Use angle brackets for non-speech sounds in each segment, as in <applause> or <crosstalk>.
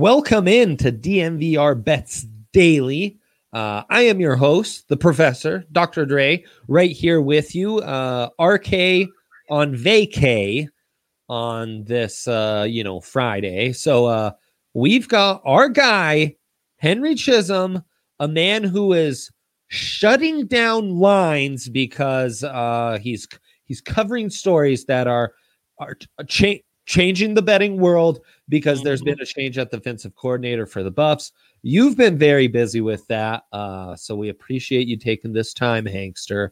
Welcome in to DNVR Bets Daily. Uh, I am your host, the professor, Dr. Dre, right here with you. Uh, RK on vacay on this, uh, you know, Friday. So uh, we've got our guy, Henry Chisholm, a man who is shutting down lines because uh, he's he's covering stories that are are cha- changing the betting world because there's been a change at the defensive coordinator for the Buffs. You've been very busy with that, uh, so we appreciate you taking this time, Hankster,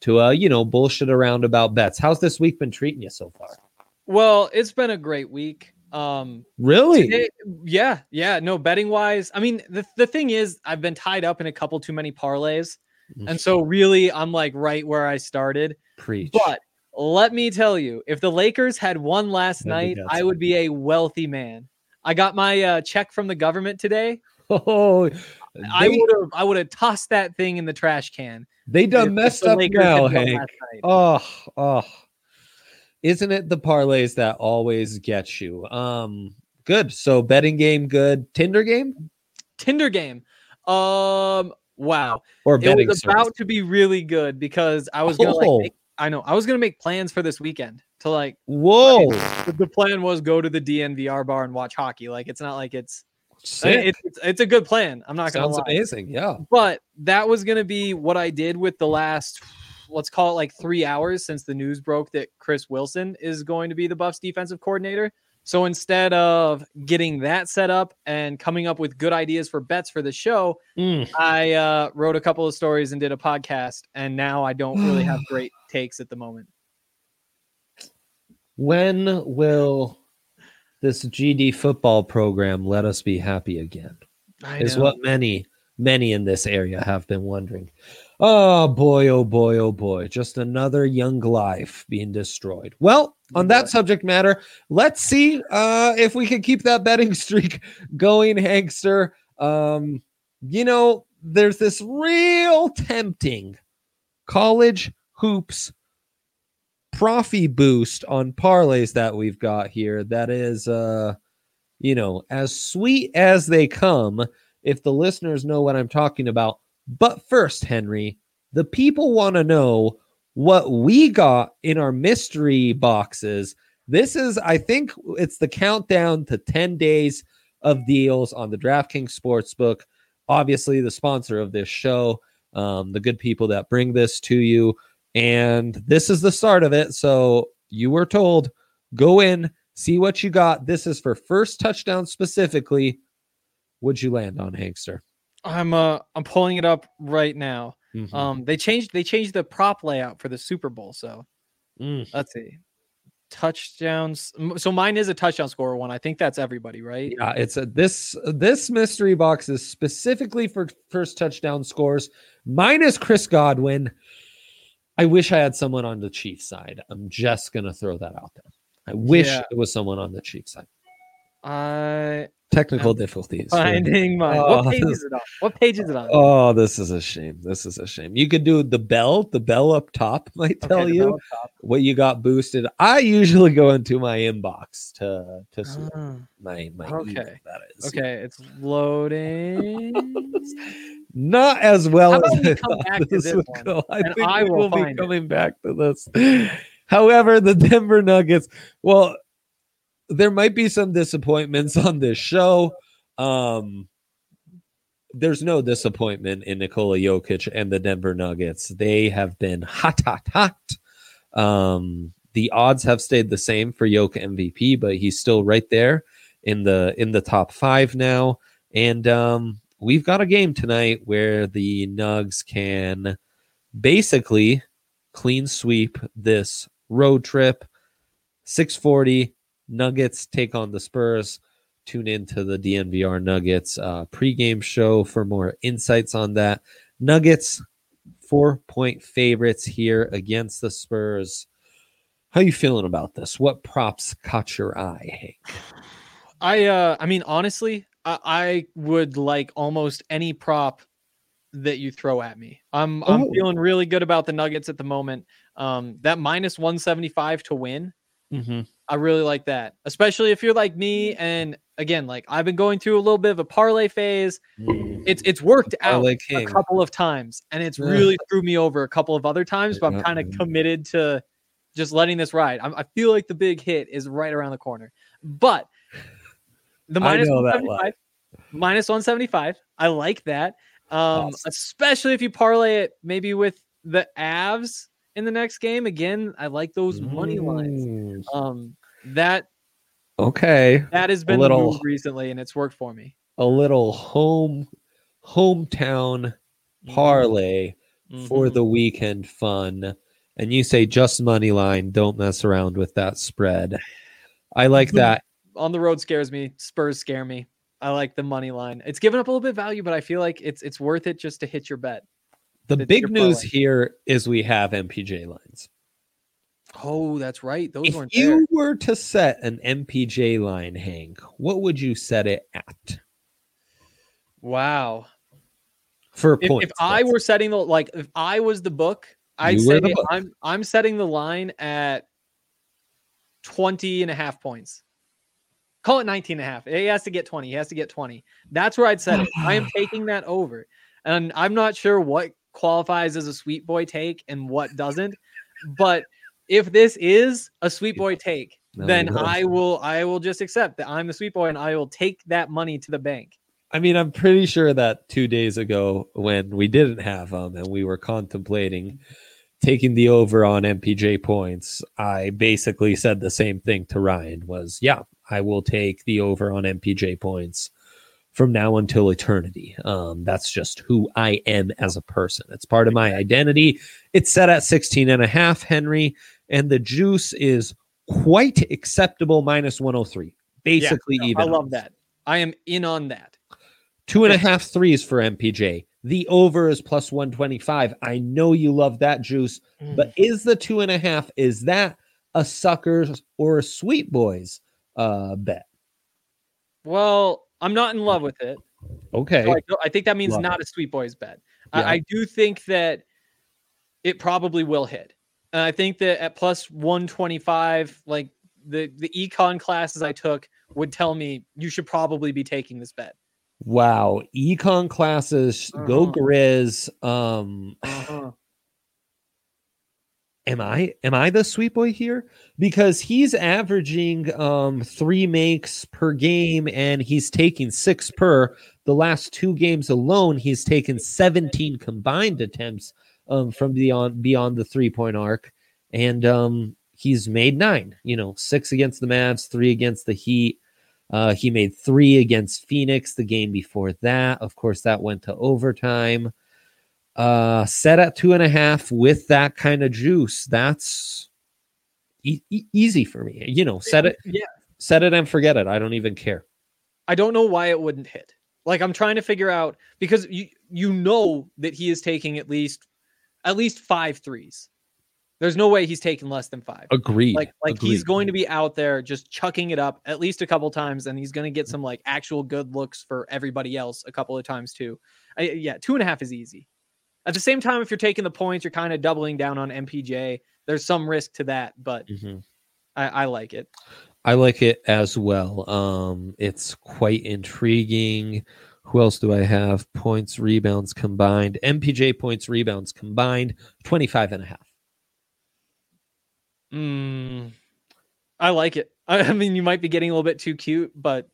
to uh, you know bullshit around about bets. How's this week been treating you so far? Well, it's been a great week. Um, Really? today- yeah, yeah. No betting wise. I mean, the the thing is, I've been tied up in a couple too many parlays, and so really, I'm like right where I started. Preach. But let me tell you, if the Lakers had won last That'd night. I would be a wealthy man. I got my uh, check from the government today. oh, I would have I would have tossed that thing in the trash can. they done if messed the up Lakers now, Hank. Oh, oh. Isn't it the parlays that always get you? Um, good. So betting game, good. Tinder game Tinder game. Um, wow. or it was service? about to be really good because I was gonna Oh. like make, I know I was gonna make plans for this weekend to like Whoa, the- the plan was go to the DNVR bar and watch hockey. Like it's not like it's it's, it's it's a good plan. I'm not gonna Sounds lie. amazing. Yeah. But that was gonna be what I did with the last let's call it like three hours since the news broke that Chris Wilson is going to be the Buffs defensive coordinator. So instead of getting that set up and coming up with good ideas for bets for the show, Mm. I uh, wrote a couple of stories and did a podcast, and now I don't really have <sighs> great takes at the moment. When will this GD football program let us be happy again? I Is what many, many in this area have been wondering. Oh boy, oh boy, oh boy. Just another young life being destroyed. Well, on that subject matter, let's see uh, if we can keep that betting <laughs> streak going, Hankster. Um, you know, there's this real tempting college hoops profi boost on parlays that we've got here that is uh you know as sweet as they come if the listeners know what i'm talking about but first henry the people want to know what we got in our mystery boxes this is i think it's the countdown to 10 days of deals on the draftkings sportsbook obviously the sponsor of this show um, the good people that bring this to you and this is the start of it. So you were told go in, see what you got. This is for first touchdown specifically. Would you land on Hankster? I'm uh I'm pulling it up right now. Mhm. Um, they changed they changed the prop layout for the Super Bowl. So Mm. let's see, touchdowns. So mine is a touchdown scorer one. I think that's everybody, right? Yeah, it's a this this mystery box is specifically for first touchdown scores. Minus Chris Godwin. I wish I had someone on the Chiefs side. I'm just gonna throw that out there. I wish Yeah. it was someone on the Chiefs side. I Technical I'm <laughs> difficulties. finding mine. Oh, what <laughs> page this- is it on? What page is it on? Oh, this is a shame. This is a shame. You could do the bell. The bell up top <laughs> might tell the you bell up top. what you got boosted. I usually go into my inbox to to see Ah, my my okay. email that is. okay, it's loading. Not as well as we I come back to this one, go. I think I will will be find it. coming back to this. However, the Denver Nuggets. Well, there might be some disappointments on this show. Um, there's no disappointment in Nikola Jokic and the Denver Nuggets. They have been hot, hot, hot. Um, the odds have stayed the same for Jokic MVP, but he's still right there in the in the top five now. And um, we've got a game tonight where the Nugs can basically clean sweep this road trip. 640 Nuggets take on the Spurs. Tune into the DNVR Nuggets uh, pregame show for more insights on that. Nuggets four point favorites here against the Spurs. How you feeling about this? What props caught your eye, Hank? I uh I mean honestly, I, I would like almost any prop that you throw at me. I'm I'm Oh. feeling really good about the Nuggets at the moment. Um that minus 175 to win. Mm-hmm. I really like that. Especially if you're like me and again, like I've been going through a little bit of a parlay phase. Mm. It's it's worked out a couple of times, and it's really threw me over a couple of other times. But I'm kind of committed to just letting this ride. I'm, I feel like the big hit is right around the corner, but the minus know that 175, minus 175. I like that, um, Awesome. especially if you parlay it maybe with the Avs in the next game. Again, I like those money lines. Um, that Okay. that has been a little- recently, and it's worked for me. A little home hometown parlay for Mhm. the weekend fun. And you say just money line, don't mess around with that spread. I like that. on the road scares me. Spurs scare me. I like the money line. It's given up a little bit of value, but I feel like it's it's worth it just to hit your bet. The It's big news parlay. here is we have MPJ lines. Oh, that's right. Those If weren't you there. were to set an MPJ line, Hank, what would you set it at Wow. for If, points? if I were setting the like if I was the book, I'd say book. I'm I'm setting the line at 20 and a half points. Call it 19 and a half. He has to get 20. He has to get 20. That's where I'd set it. I am <sighs> taking that over. And I'm not sure what qualifies as a sweet boy take and what <laughs> doesn't. But if this is a sweet boy take, No, then no. I will I will just accept that I'm the sweet boy and I will take that money to the bank. I mean, I'm pretty sure that two days ago, when we didn't have them and we were contemplating taking the over on MPJ points, I basically said the same thing to Ryan: was yeah, I will take the over on MPJ points from now until eternity. Um, that's just who I am as a person. It's part of my identity. It's set at 16 and a half, Henry, and the juice is quite acceptable minus 103. Basically, even. I love that. I am in on that. Two and a half threes for MPJ. The over is plus 125. I know you love that juice, but is the two and a half, is that a suckers or a sweet boys uh bet? Well, I'm not in love with it. Okay. So I, I think that means Love not a sweet boys bet. Yeah. I, I do think that it probably will hit. And I think that at plus 125, like the the econ classes I took would tell me you should probably be taking this bet. Wow. Econ classes, go Uh-huh. Grizz. Um <sighs> am I am I the sweet boy here? Because he's averaging um three makes per game and he's taking six per. The last two games alone, he's taken 17 combined attempts um from beyond beyond the three point arc. And um he's made nine, you know, six against the Mavs, three against the Heat. Uh, he made three against Phoenix the game before that. Of course, that went to overtime uh set at two and a half with that kind of juice that's e- e- easy for me you know set it Yeah. set it and forget it i don't even care I don't know why it wouldn't hit. Like I'm trying to figure out because you you know that he is taking at least at least five threes. There's no way he's taking less than five. agreed like like he's going to be out there just chucking it up at least a couple times and he's going to get some like actual good looks for everybody else a couple of times too I, yeah two and a half is easy at the same time if you're taking the points you're kind of doubling down on mpj there's some risk to that but Mhm. I, I like it. I like it as well. Um it's quite intriguing. Who else do i have? Points rebounds combined. Mpj points rebounds combined 25 and a half. Mm, i like it. <laughs> I, mean you might be getting a little bit too cute but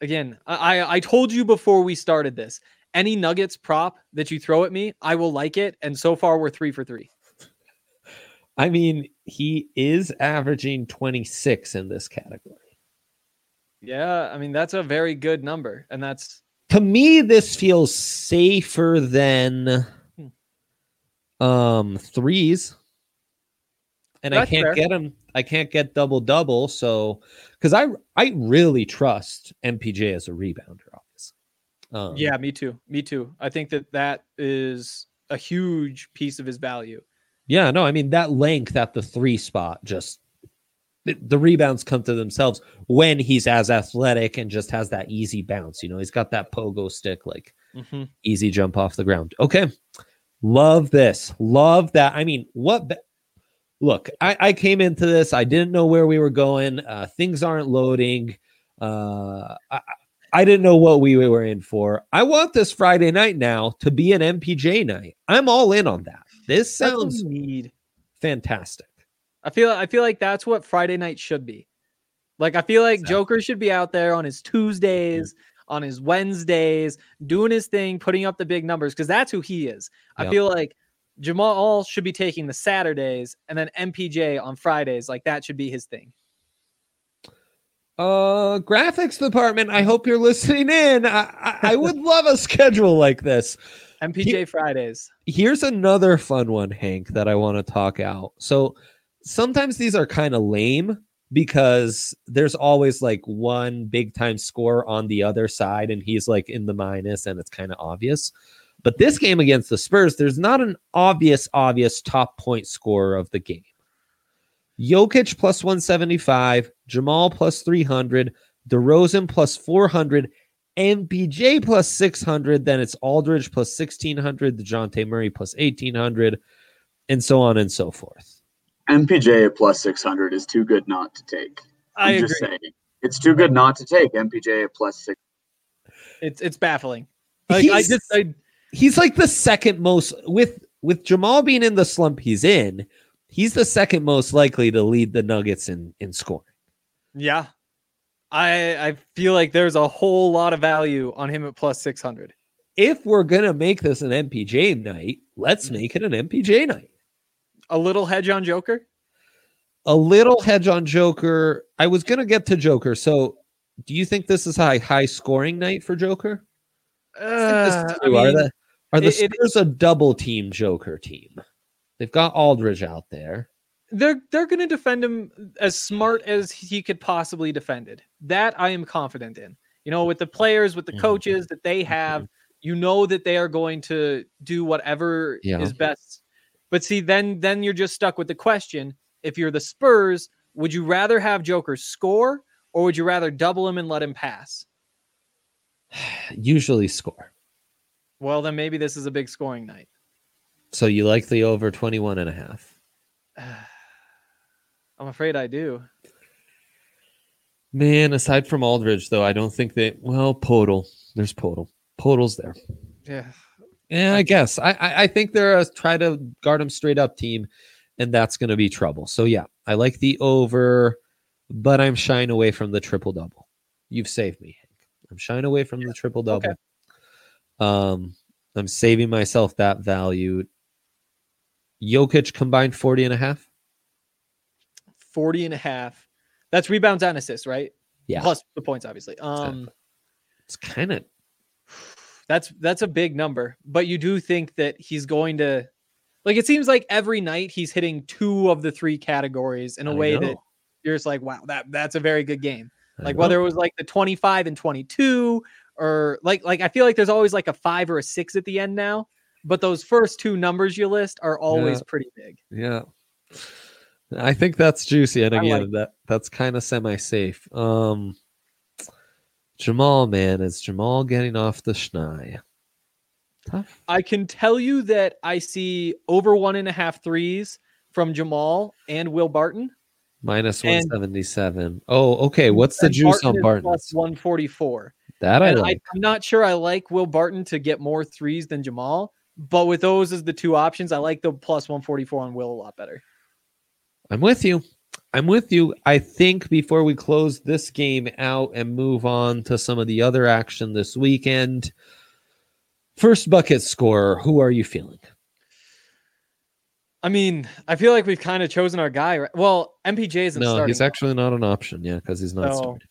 again I i told you before we started this any nuggets prop that you throw at me i will like it and so far we're three for three. I mean he is averaging 26 in this category. Yeah, I mean that's a very good number, and that's to me this feels safer than um threes. And i can't fair. get them i can't get double double so because i i really trust mpj as a rebounder um, yeah, me too, me too. I think that that is a huge piece of his value. yeah no i mean that length at the three spot just the, the rebounds come to themselves when he's as athletic and just has that easy bounce you know he's got that pogo stick like Mhm. easy jump off the ground. Okay. Love this. Love that. I mean, what? Be- Look, I, I came into this. I didn't know where we were going. Uh, things aren't loading. Uh, I, I didn't know what we were in for. I want this Friday night now to be an MPJ night. I'm all in on that. This sounds need. fantastic. I feel I feel like that's what Friday night should be. Like I feel like Exactly. Joker should be out there on his Tuesdays, mm-hmm. on his Wednesdays, doing his thing, putting up the big numbers because that's who he is. I Yep. feel like Jamal should be taking the Saturdays and then MPJ on Fridays. Like that should be his thing. Uh, graphics department. I hope you're listening in. I, I, I would <laughs> love a schedule like this. MPJ Fridays. Here's another fun one, Hank, that I want to talk out. So sometimes these are kind of lame because there's always like one big time score on the other side, and he's like in the minus, and it's kind of obvious. But this game against the Spurs, there's not an obvious, obvious top point scorer of the game. Jokic plus 175, Jamal plus 300, DeRozan plus 400, MPJ plus 600, then it's Aldridge plus 1600, DeJounte Murray plus 1800, and so on and so forth. MPJ plus 600 is too good not to take. I I'm agree. just saying. It's too good not to take MPJ at plus six. It's it's baffling. Like I He's- just I, He's like the second most with with Jamal being in the slump he's in, he's the second most likely to lead the Nuggets in in scoring. yeah. I I feel like there's a whole lot of value on him at plus six hundred. If we're gonna make this an MPJ night, let's make it an MPJ night. A little hedge on Joker. A little hedge on Joker. I was gonna get to Joker. So, do you think this is a high scoring night for Joker? I think this Uh, I too. are the are the it- it- Spurs a double team Joker team? They've got Aldridge out there. they're they're going to defend him as smart as he could possibly defend it. That I am confident in. You know, with the players, with the Mhm. coaches that they have, you know that they are going to do whatever Yeah. is best. But see, then then you're just stuck with the question: If you're the Spurs, would you rather have Joker score, or would you rather double him and let him pass? <sighs> Usually score. Well, then maybe this is a big scoring night. So you like the over 21 and a half. <sighs> I'm afraid I do. Man, aside from Aldridge, though, I don't think they. Well, Poeltl. There's Poeltl. Poeltl's there. Yeah. Yeah, I guess. I, I I think they're a try to guard him straight up team, and that's going to be trouble. So yeah, I like the over, but I'm shying away from the triple double. You've saved me, Hank. I'm shying away from the triple double. Um, I'm saving myself that value. Jokic combined 40 and a half. 40 and a half. That's rebounds and assists, right? Yeah. Plus the points, obviously. Um, It's kind of that's that's a big number, but you do think that he's going to like it seems like every night he's hitting two of the three categories in a way that you're just like, wow, that that's a very good game. Like whether it was like the 25 and 22 or like like I feel like there's always like a 5 or a 6 at the end now, but those first two numbers you list are always Yeah. pretty big. Yeah. I think that's juicy. And again, like that that's kind of semi-safe. Um Jamal, man, is Jamal getting off the schneid? Tough. I can tell you that I see over one and a half threes from Jamal and Will Barton. Minus And- 177. Oh, okay. What's the and juice on Barton? plus 144. That I and like. I, am not sure I like Will Barton to get more threes than Jamal, but with those as the two options, I like the plus 144 on Will a lot better. I'm with you. I'm with you. I think before we close this game out and move on to some of the other action this weekend, first bucket scorer, who are you feeling? I mean, I feel like we've kind of chosen our guy. Right? Well, MPJ isn't No, starting. he's actually not an option. Yeah, because he's not Oh, starting.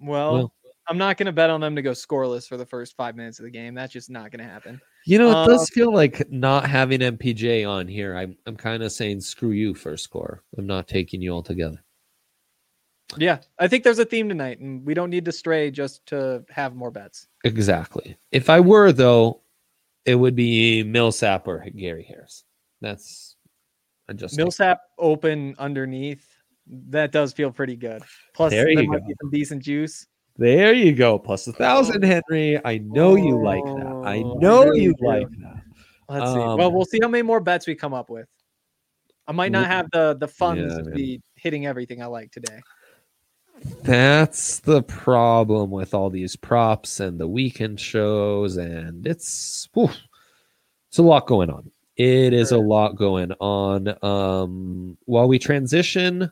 well, well. I'm not going to bet on them to go scoreless for the first five minutes of the game. That's just not going to happen. You know, it Uh, does feel like not having MPJ on here. I'm I'm kind of saying screw you first score. I'm not taking you all together. Yeah, I think there's a theme tonight, and we don't need to stray just to have more bets. Exactly. If I were though, it would be Millsap or Gary Harris. That's I just Millsap open underneath. That does feel pretty good. Plus, There there, might go. be some decent juice. There you go. Plus a thousand, Henry. I know you like that. I Oh, know you like that. Let's see. Um, Well, we'll see how many more bets we come up with. I might not have the the funds Yeah, to man. be hitting everything I like today. That's the problem with all these props and the weekend shows, and it's whew, it's a lot going on. It is a Sure. lot going on. Um, while we transition,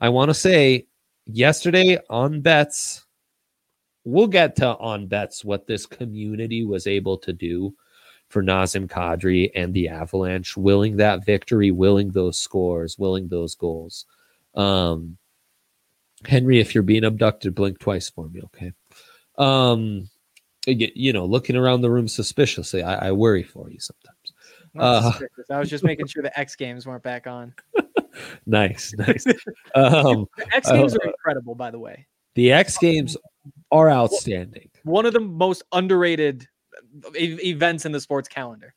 I want to say yesterday on bets, we'll get to on bets what this community was able to do for Nazem Kadri and the Avalanche, willing that victory, willing those scores, willing those goals. Um, Henry, if you're being abducted, blink twice for me, okay? Um, you, know, looking around the room suspiciously, I, I worry for you sometimes. Uh. I was just making sure the X Games weren't back on. <laughs> Nice, nice. um, <laughs> The X Games Uh, are incredible, by the way. the X Games are outstanding. One of the most underrated e- events in the sports calendar.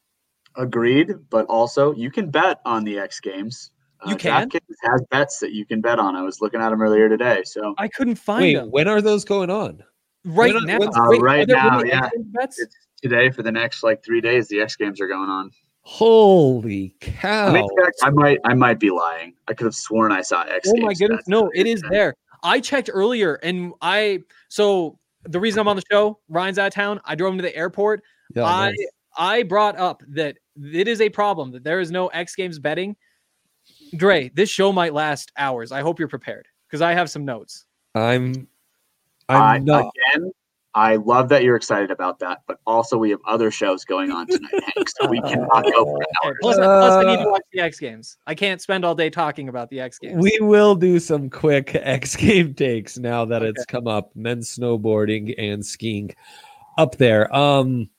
Agreed, but also you can bet on the X Games. Uh, You can? DraftKings has bets that you can bet on. I was looking at them earlier today. So I couldn't find Wait, them when are those going on? right when- now. Uh, Wait, right now, yeah. X bets? it's today for the next like three days. The X Games are going on. Holy cow! me check. I might. I might be lying. I could have sworn I saw X Oh Games. my goodness, no, it is today. there. I checked earlier, and I so the reason I'm on the show, Ryan's out of town. I drove him to the airport. Yeah, I nice. I brought up that it is a problem that there is no X Games betting. Dre, this show might last hours. I hope you're prepared because I have some notes. I'm. I, I'm not. again. I love that you're excited about that, but also we have other shows going on tonight, Hank. So we cannot go for Okay, hours. plus, plus, I need to Uh, watch the X Games. I can't spend all day talking about the X Games. We will do some quick <laughs> X game takes now that it's come up. Men's snowboarding and skiing up there. Um,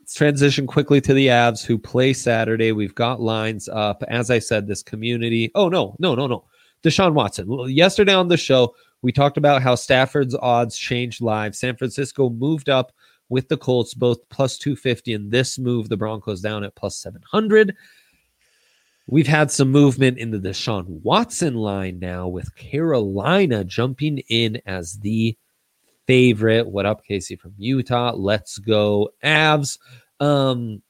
let's transition quickly to the Avs who play Saturday. We've got lines up. As I said, this community. Oh no, no, no, no. Deshaun Watson. Yesterday on the show, we talked about how Stafford's odds changed live. San Francisco moved up with the Colts, both plus 250, and this move the Broncos down at plus 700. We've had some movement in the Deshaun Watson line now with Carolina jumping in as the favorite. What up, Casey from Utah? Let's go, Avs. Um,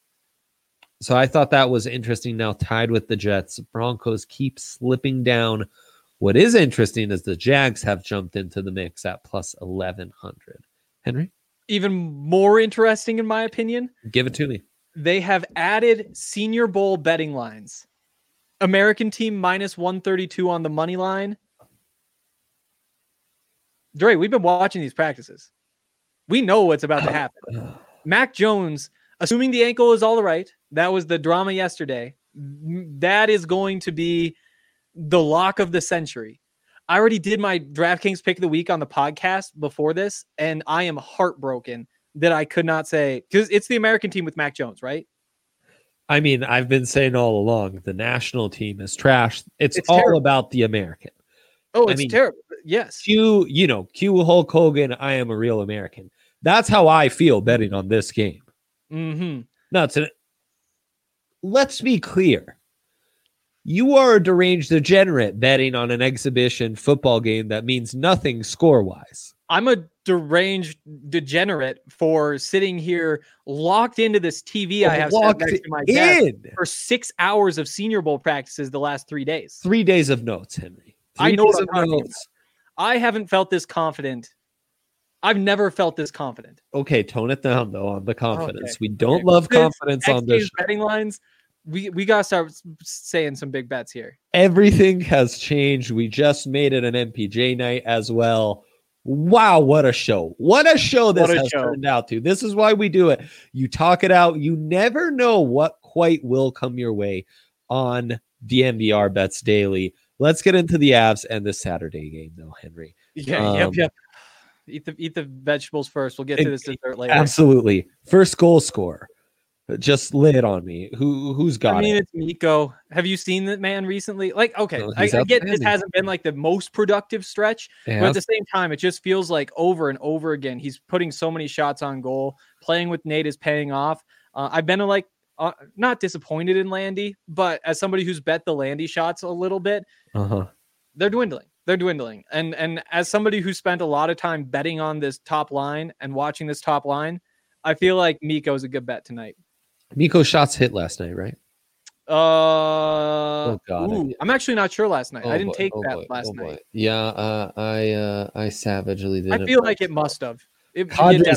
so I thought that was interesting. Now tied with the Jets, Broncos keep slipping down. What is interesting is the Jags have jumped into the mix at plus eleven hundred. Henry, Even more interesting, in my opinion, give it to me. they have added Senior Bowl betting lines. American team minus 132 on the money line. Dre, we've been watching these practices. We know what's about to <sighs> happen. Mac Jones, assuming the ankle is all right, that was the drama yesterday. That is going to be the lock of the century. I already did my DraftKings pick of the week on the podcast before this, and I am heartbroken that I could not say because it's the American team with Mac Jones, right? I mean, I've been saying all along the national team is trash. It's, It's all terrible. about the American. Oh, I it's mean- terrible. Yes. Q, you know, Q Hulk Hogan, I am a real American. That's how I feel betting on this game. Mm-hmm. No, it's an, let's be clear. You are a deranged degenerate betting on an exhibition football game that means nothing score wise. I'm a deranged degenerate for sitting here locked into this TV I have set next to my desk in for six hours of Senior Bowl practices the last three days. three days of notes, Henry. I Three know what days of notes. I haven't felt this confident. I've never felt this confident. Okay, tone it down though on the confidence. Okay, We don't okay. love confidence X on this. Betting lines. We we gotta start saying some big bets here. everything has changed. We just made it an MPJ night as well. Wow, what a show. What a show this a has show. turned out to. This is why we do it. You talk it out. You never know what quite will come your way on DNVR Bets Daily. Let's get into the Avs and the Saturday game, though, Henry. Yeah, Um, yep, yep. Eat the eat the vegetables first. We'll get to this dessert later. Absolutely. First goal scorer. Just lay it on me. Who who's got I mean, it? it's Mikko. Have you seen that man recently? Like, okay, No, I, I get this hasn't been like the most productive stretch, but at the same time, it just feels like over and over again, he's putting so many shots on goal. Playing with Nate is paying off. Uh, I've been like uh, not disappointed in Landy, but as somebody who's bet the Landy shots a little bit, Uh-huh. they're dwindling. They're dwindling. And and as somebody who spent a lot of time betting on this top line and watching this top line, I feel like Mikko is a good bet tonight. Mikko shots hit last night, right? Uh, God, I- ooh, I'm actually not sure last night. Oh I didn't boy, take oh that boy, last oh night. Yeah, uh, I uh, I savagely did. I feel like it must have. It, definitely-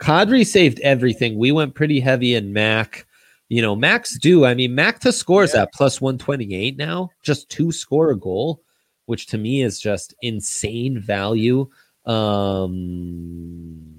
Kadri saved everything. We went pretty heavy in Mac. You know, Mac's due. I mean, Mac to score is Yeah. at plus 128 now, just two score a goal, which to me is just insane value. Um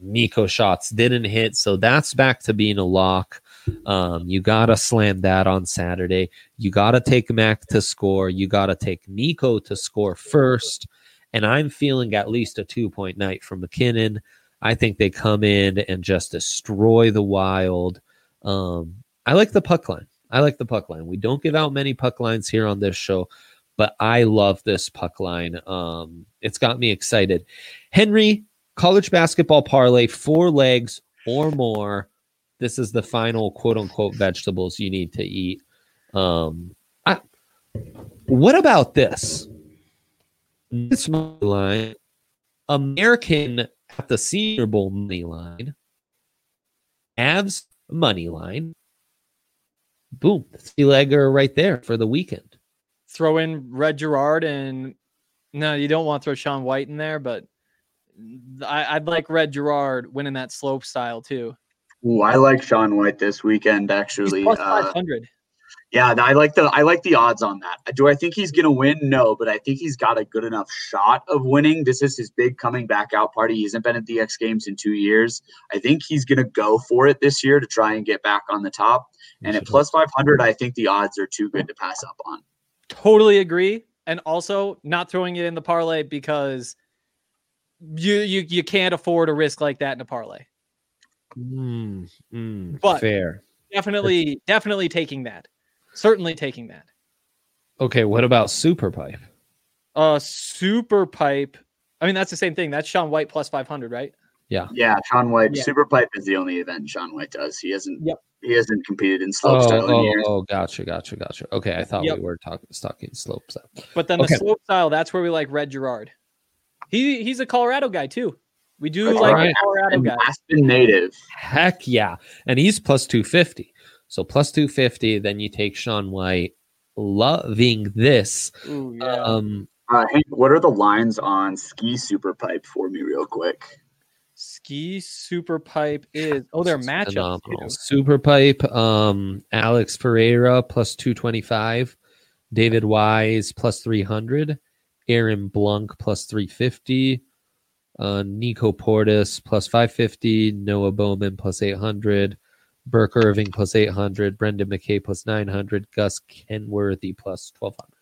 Mikko shots didn't hit, so that's back to being a lock. Um, you gotta slam that on Saturday. You gotta take Mac to score. You gotta take Mikko to score first. And I'm feeling at least a two point night from MacKinnon. I think they come in and just destroy the wild. Um, I like the puck line. I like the puck line. We don't give out many puck lines here on this show, but I love this puck line. Um, it's got me excited. Henry, college basketball parlay, four legs or more. This is the final quote unquote vegetables you need to eat. Um, I, what about this? This money line, American at the Senior Bowl money line, Avs money line. Boom, three legger right there for the weekend. throw in Red Gerard and no, you don't want to throw Shaun White in there, but I, I'd like Red Gerard winning that slope style too. Ooh, I like Shaun White this weekend. He's Actually, plus uh, yeah, I like the I like the odds on that. Do I think he's gonna win? No, but I think he's got a good enough shot of winning. This is his big coming back out party. He hasn't been at the X Games in two years. I think he's gonna go for it this year to try and get back on the top. And at plus five hundred, I think the odds are too good to pass up on. Totally agree. And also not throwing it in the parlay because you you you can't afford a risk like that in a parlay. Mm, mm, But- fair. Definitely, definitely taking that. Certainly taking that. Okay, what about Super Pipe? Uh super pipe. I mean, that's the same thing. That's Shaun White plus 500, right? Yeah, Yeah, Shaun White. Yeah. Super Pipe is the only event Shaun White does. He hasn't. Yep. He hasn't competed in Oh, slopestyle in oh, years. oh, gotcha, gotcha, gotcha. Okay, I thought Yep. we were talking talking slopes. But then Okay. the slope style, that's where we like Red Gerard. He he's a Colorado guy too. We do That's like right. a Colorado And guy. Aspen native. Heck yeah. And he's plus 250. So plus 250, then you take Shaun White. Loving this. Ooh, yeah. Um Uh, Hank, what are the lines on ski super pipe for me, real quick? Ski super pipe is oh they're matchups. phenomenal. too. Super Pipe, um, Alex Ferreira plus 225, David Wise plus 300, Aaron Blunk plus 350, uh, Nico Porteous plus 550, Noah Bowman plus 800, Birk Irving plus 800, Brendan Mackay plus 900, Gus Kenworthy plus 1200.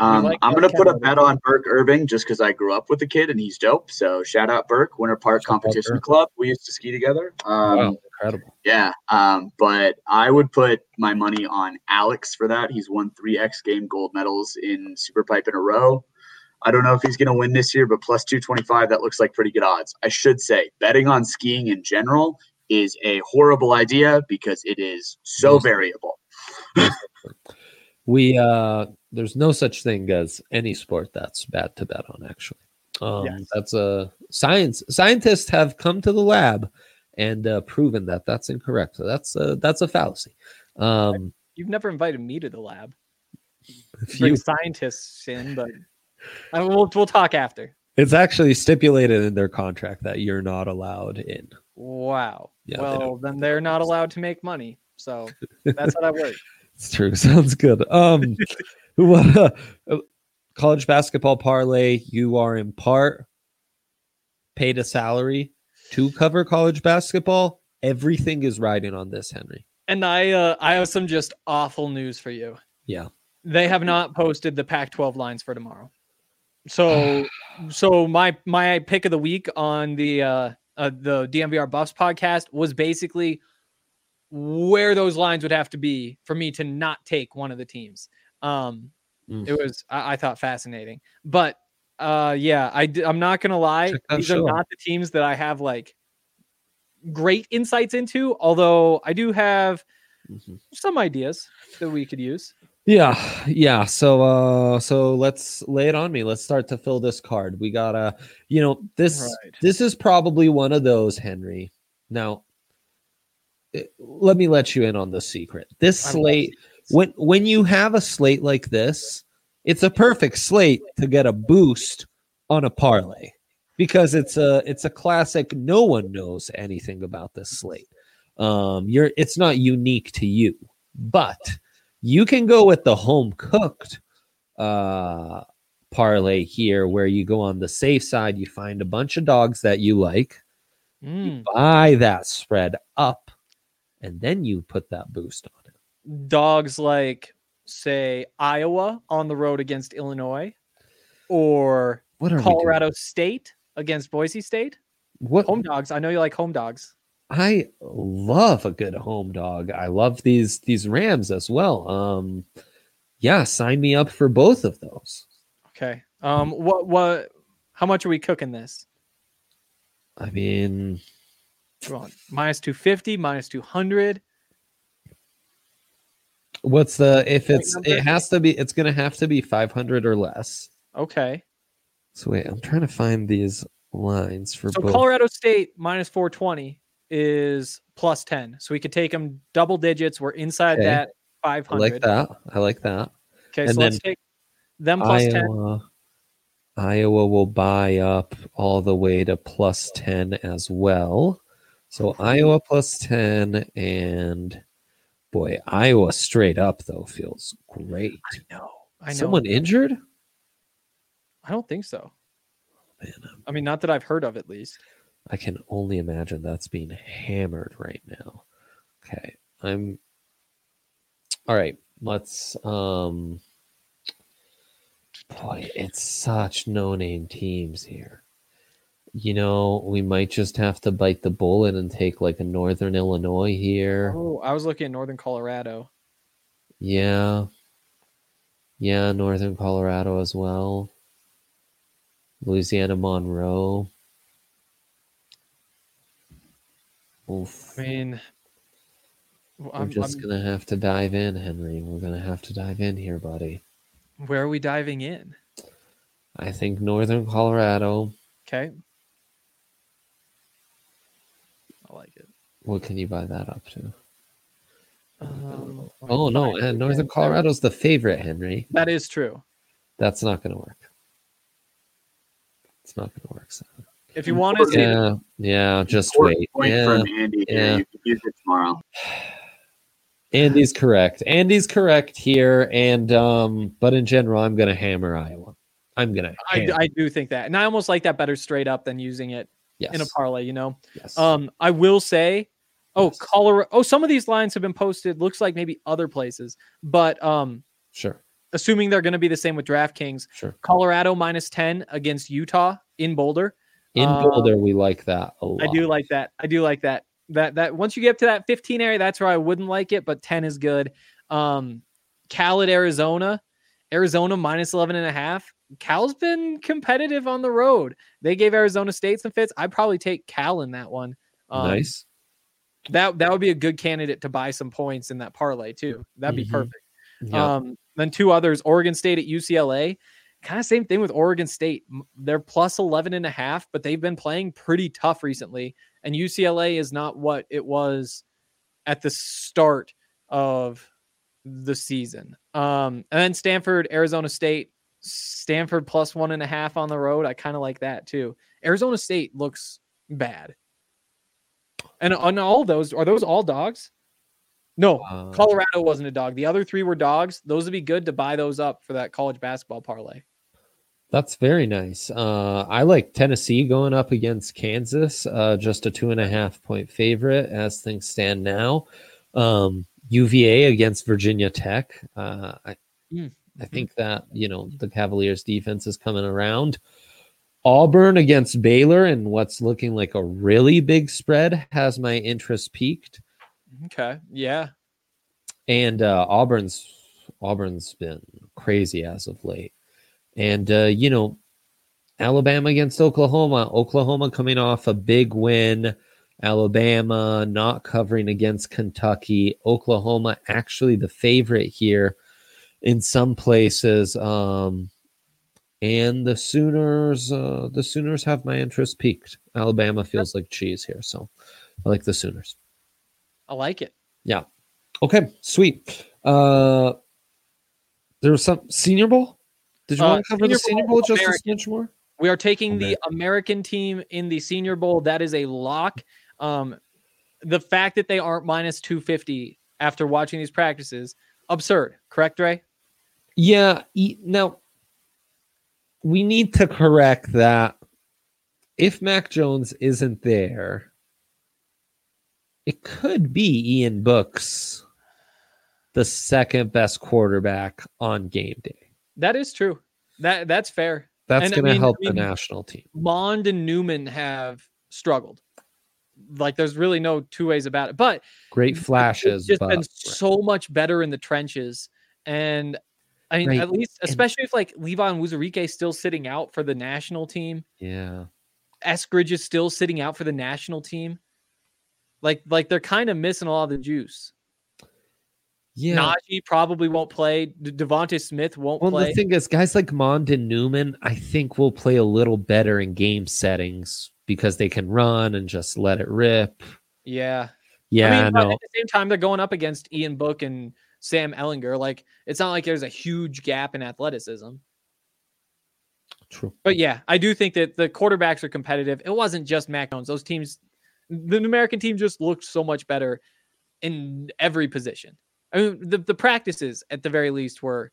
Um, like I'm gonna put a bet on Birk Irving just because I grew up with the kid and he's dope. So shout out Birk, Winter Park Shout Competition Club. We used to ski together. Um, wow, incredible. Yeah, um, but I would put my money on Alex for that. He's won three X Game gold medals in Super Pipe in a row. I don't know if he's going to win this year, but plus 225, that looks like pretty good odds. I should say, betting on skiing in general is a horrible idea because it is so variable. We uh there's no such thing as any sport that's bad to bet on actually. Um Yes. that's a science scientists have come to the lab and uh, proven that that's incorrect. So that's a that's a fallacy. Um You've never invited me to the lab. if Bring you, scientists in, but I, we'll we'll talk after. it's actually stipulated in their contract that you're not allowed in. Wow. Yeah, they well, then they're not allowed to make money. So that's how that works. <laughs> It's true. <laughs> Sounds good. Um, <laughs> uh, college basketball parlay. You are in part paid a salary to cover college basketball. Everything is riding on this, Henry. And I uh, I have some just awful news for you. Yeah. They have not posted the Pac-12 lines for tomorrow. So <sighs> so my my pick of the week on the uh, uh the DNVR Buffs podcast was basically where those lines would have to be for me to not take one of the teams. Um Mm. it was I, I thought fascinating. But uh yeah, I I'm not going to lie, these are show out. not the teams that I have like great insights into, although I do have Mhm. some ideas that we could use. Yeah, yeah. So uh so let's lay it on me. Let's start to fill this card. We gotta, you know, this Right. this is probably one of those, Henry. Now let me let you in on the secret. This I slate, when when you have a slate like this, it's a perfect slate to get a boost on a parlay because it's a it's a classic. No one knows anything about this slate. Um, you're it's not unique to you, but you can go with the home cooked uh parlay here where you go on the safe side you find a bunch of dogs that you like Mm. buy that spread up and then you put that boost on it Dogs like, say, Iowa on the road against Illinois, or what are we doing? Colorado State against Boise State. what Home dogs. I know you like home dogs. I love a good home dog i love these these rams as well um yeah sign me up for both of those Okay. Um. What? What? How much are we cooking this? i mean Come on. Minus two fifty. Minus two hundred. what's the if it's it has to be it's gonna have to be 500 or less Okay. so wait i'm trying to find these lines for So both Colorado State minus four twenty is plus ten. So we could take them double digits. We're inside Okay. that 500. i like that i like that Okay. And So let's then take them plus. Iowa, Iowa will buy up all the way to plus 10 as well. So Iowa plus 10 and boy, Iowa straight up though feels great. I know. I know. Someone injured? I don't think so. Man, I mean, not that I've heard of at least. I can only imagine that's being hammered right now. Okay. I'm all right. Let's um boy, it's such no-name teams here. You know, we might just have to bite the bullet and take like a Northern Illinois here. Oh, I was looking at Northern Colorado. Yeah. Yeah, Northern Colorado as well. Louisiana Monroe. Oof. I mean, w- We're I'm- just I'm- gonna have to dive in, Henry. We're gonna have to dive in here, buddy. where are we diving in? I think Northern Colorado. Okay. I like it. What can you buy that up to? Um, Oh no, and Northern Colorado's the favorite, Henry. That is true. That's not gonna work. It's not gonna work. So. If you want to see, Yeah, yeah. Just wait. Point Yeah, from Andy. yeah. Yeah. You can use it tomorrow. Andy's correct. Andy's correct here, and um, but in general, I'm gonna hammer Iowa. I'm gonna. I. I do think that, and I almost like that better straight up than using it yes. in a parlay. You know, yes. um, I will say, oh, Yes. Colorado. Oh, some of these lines have been posted. Looks like maybe other places, but um, sure, assuming they're going to be the same with DraftKings, sure. Colorado minus ten against Utah in Boulder. In Um, Boulder, we like that a lot. I do like that. I do like that. That that once you get up to that 15 area, that's where I wouldn't like it, but 10 is good. Um Cal at Arizona, Arizona minus 11 and a half. Cal's been competitive on the road. They gave Arizona State some fits. I'd probably take Cal in that one. Um, nice. That that would be a good candidate to buy some points in that parlay too. That'd be Mhm. perfect. Yeah. Um, then two others, Oregon State at UCLA. Kind of same thing with Oregon State. They're plus 11 and a half, but they've been playing pretty tough recently. And UCLA is not what it was at the start of the season. Um, and then Stanford, Arizona State, Stanford plus one and a half on the road. I kind of like that too. Arizona State looks bad. And on all those, are those all dogs? No, Uh, Colorado wasn't a dog. The other three were dogs. Those would be good to buy those up for that college basketball parlay. That's very nice. Uh, I like Tennessee going up against Kansas, uh, just a two and a half point favorite as things stand now. Um, UVA against Virginia Tech. Uh, I, Mm, I think that you know the Cavaliers' defense is coming around. Auburn against Baylor and what's looking like a really big spread has my interest piqued. Okay. Yeah. and uh, Auburn's Auburn's been crazy as of late. And uh, you know, Alabama against Oklahoma, Oklahoma coming off a big win, Alabama not covering against Kentucky, Oklahoma actually the favorite here in some places. Um, and the Sooners, uh, the Sooners have my interest piqued. Alabama feels like cheese here, so I like the Sooners. I like it. Yeah. Okay, sweet. Uh there was some senior bowl. Did you Uh, want to cover the Senior senior Bowl, bowl just a smidge more? We are taking Okay. the American team in the Senior Bowl. That is a lock. Um, the fact that they aren't minus 250 after watching these practices, absurd. Correct, Ray? Yeah. e- Now, we need to correct that. If Mac Jones isn't there, it could be Ian Books, the second best quarterback on game day. That is true. That that's fair. That's And I going to mean- help I mean- the national team. Mond and Newman have struggled. Like there's really no two ways about it. But Great flashes, just but been so much better in the trenches. And I mean, Right. at least, And- especially if like Levi Onwuzurike is still sitting out for the national team, yeah. Eskridge is still sitting out for the national team. Like, like they're kind of missing a lot of the juice. Yeah. Najee probably won't play. De- DeVonta Smith won't Well, play. the thing is, guys like Mond and Newman, I think will play a little better in game settings because they can run and just let it rip. yeah. Yeah, I mean, no, at the same time, they're going up against Ian Book and Sam Ehlinger. Like, it's not like there's a huge gap in athleticism. true. But yeah, I do think that the quarterbacks are competitive. It wasn't just Mac Jones. Those teams, the American team just looked so much better in every position. I mean, the, the practices at the very least were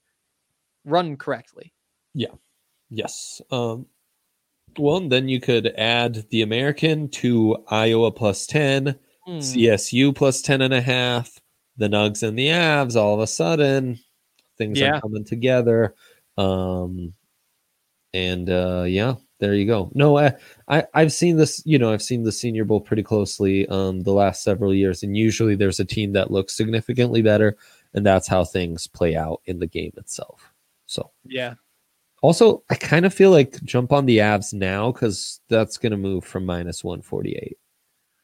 run correctly. Yeah. Yes. Um, well, and then you could add the American to Iowa plus 10, Hmm. CSU plus 10 and a half, the Nugs and the Avs. All of a sudden, things Yeah. are coming together. Um, and uh, yeah, there you go. No, I, I I've seen this. You know, I've seen the Senior Bowl pretty closely um, the last several years, and usually there's a team that looks significantly better, and that's how things play out in the game itself. So. Yeah. Also, I kind of feel like jump on the Avs now because that's going to move from minus 148.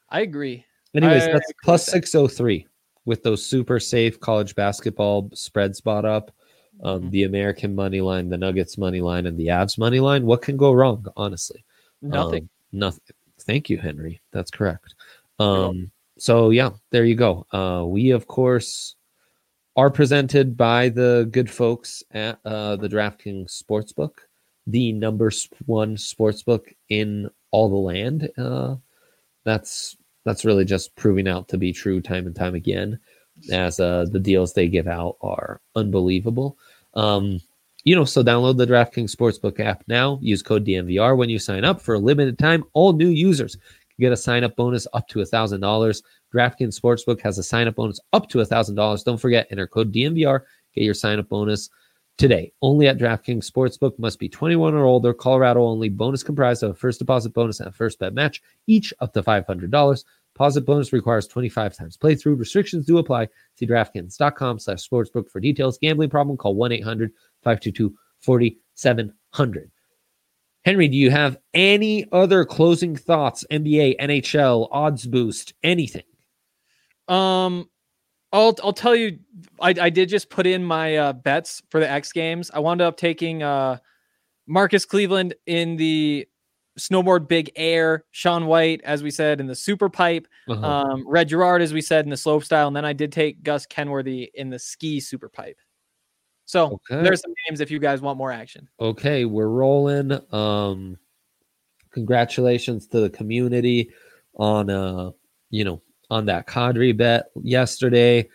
I agree. Anyways, I that's plus with that. 603 with those super safe college basketball spreads bought up. Um, Mhm. The American money line, the Nuggets money line, and the Avs money line. What can go wrong, honestly? Nothing. Um, nothing. Thank you, Henry. That's correct. Um, so yeah, there you go. Uh, we of course are presented by the good folks at uh, the DraftKings Sportsbook, the number one sportsbook in all the land. Uh, that's that's really just proving out to be true time and time again, as uh, the deals they give out are unbelievable. Um, you know, so download the DraftKings Sportsbook app now. Use code DNVR when you sign up for a limited time. All new users can get a sign up bonus up to $1,000. DraftKings Sportsbook has a sign up bonus up to $1,000. Don't forget, enter code DNVR. Get your sign up bonus today. Only at DraftKings Sportsbook. Must be 21 or older. Colorado only. Bonus comprised of a first deposit bonus and a first bet match, each up to $500. Deposit bonus requires 25 times playthrough. Restrictions do apply. See DraftKings.com slash sportsbook for details. Gambling problem? Call 1 800 522 4700. Henry, do you have any other closing thoughts? NBA, NHL, odds boost, anything? Um, I'll I'll tell you, I I did just put in my uh, bets for the X Games. I wound up taking uh Marcus Kleveland in the snowboard big air, Shaun White, as we said, in the super pipe, Uh-huh. um, Red Gerard, as we said, in the slope style, and then I did take Gus Kenworthy in the ski super pipe. So Okay. there's some names if you guys want more action. okay we're rolling um congratulations to the community on uh you know on that Kadri bet yesterday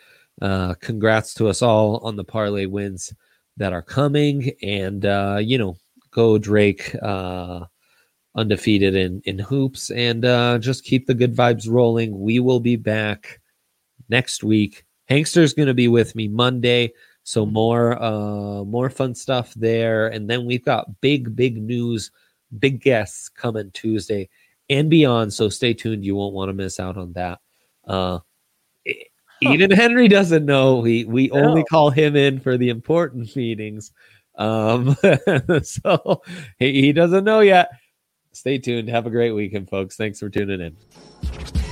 uh congrats to us all on the parlay wins that are coming and uh you know go drake uh undefeated in in hoops. And uh just keep the good vibes rolling. We will be back next week. Hankster's gonna be with me monday. So more uh more fun stuff there. And then we've got big big news big guests coming tuesday and beyond. So stay tuned. You won't want to miss out on that. Uh e- even henry doesn't know. We we only call him in for the important meetings. Um <laughs> so he, he doesn't know yet stay tuned. Have a great weekend folks. Thanks for tuning in